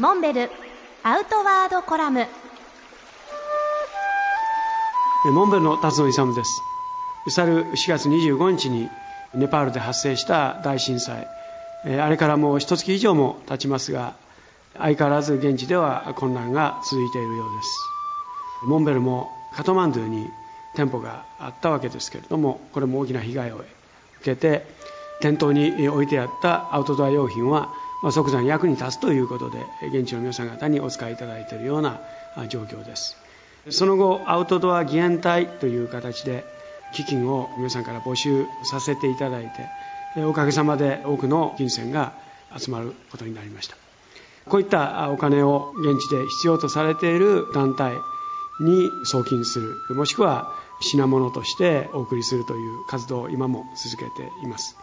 モンベルアウトワードコラム。モンベルの辰野勇です。去る4月25日にネパールで発生した大震災。あれからもう一月以上も経ちますが相変わらず現地では混乱が続いているようです。モンベルもカトマンドゥに店舗があったわけですけれどもこれも大きな被害を受けて店頭に置いてあったアウトドア用品は即座に役に立つということで現地の皆さん方にお使いいただいているような状況です。その後アウトドア義援隊という形で基金を皆さんから募集させていただいておかげさまで多くの金銭が集まることになりました。こういったお金を現地で必要とされている団体に送金するもしくは品物としてお送りするという活動を今も続けています。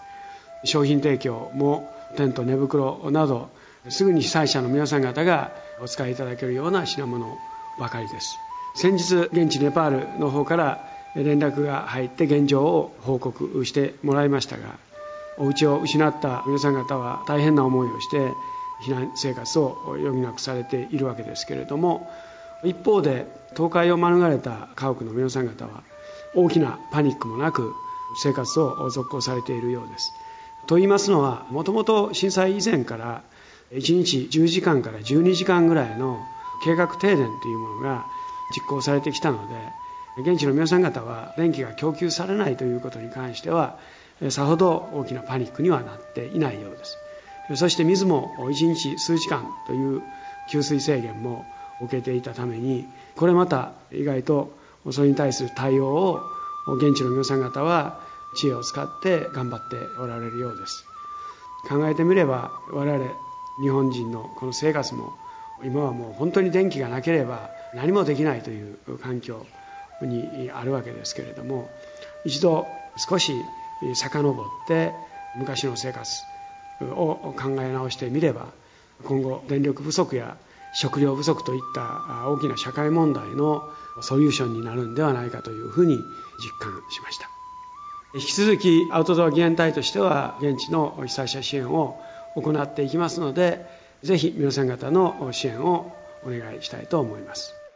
商品提供もテント寝袋などすぐに被災者の皆さん方がお使いいただけるような品物ばかりです。先日現地ネパールの方から連絡が入って現状を報告してもらいましたがお家を失った皆さん方は大変な思いをして避難生活を余儀なくされているわけですけれども一方で倒壊を免れた家屋の皆さん方は大きなパニックもなく生活を続行されているようです。と言いますのはもともと震災以前から1日10時間から12時間ぐらいの計画停電というものが実行されてきたので現地の皆さん方は電気が供給されないということに関してはさほど大きなパニックにはなっていないようです。そして水も1日数時間という給水制限も受けていたためにこれまた意外とそれに対する対応を現地の皆さん方は知恵を使って頑張っておられるようです。考えてみれば我々日本人のこの生活も今はもう本当に電気がなければ何もできないという環境にあるわけですけれども一度少し遡って昔の生活を考え直してみれば今後電力不足や食料不足といった大きな社会問題のソリューションになるんではないかというふうに実感しました。引き続きアウトドア義援隊としては現地の被災者支援を行っていきますのでぜひ皆さん方の支援をお願いしたいと思います。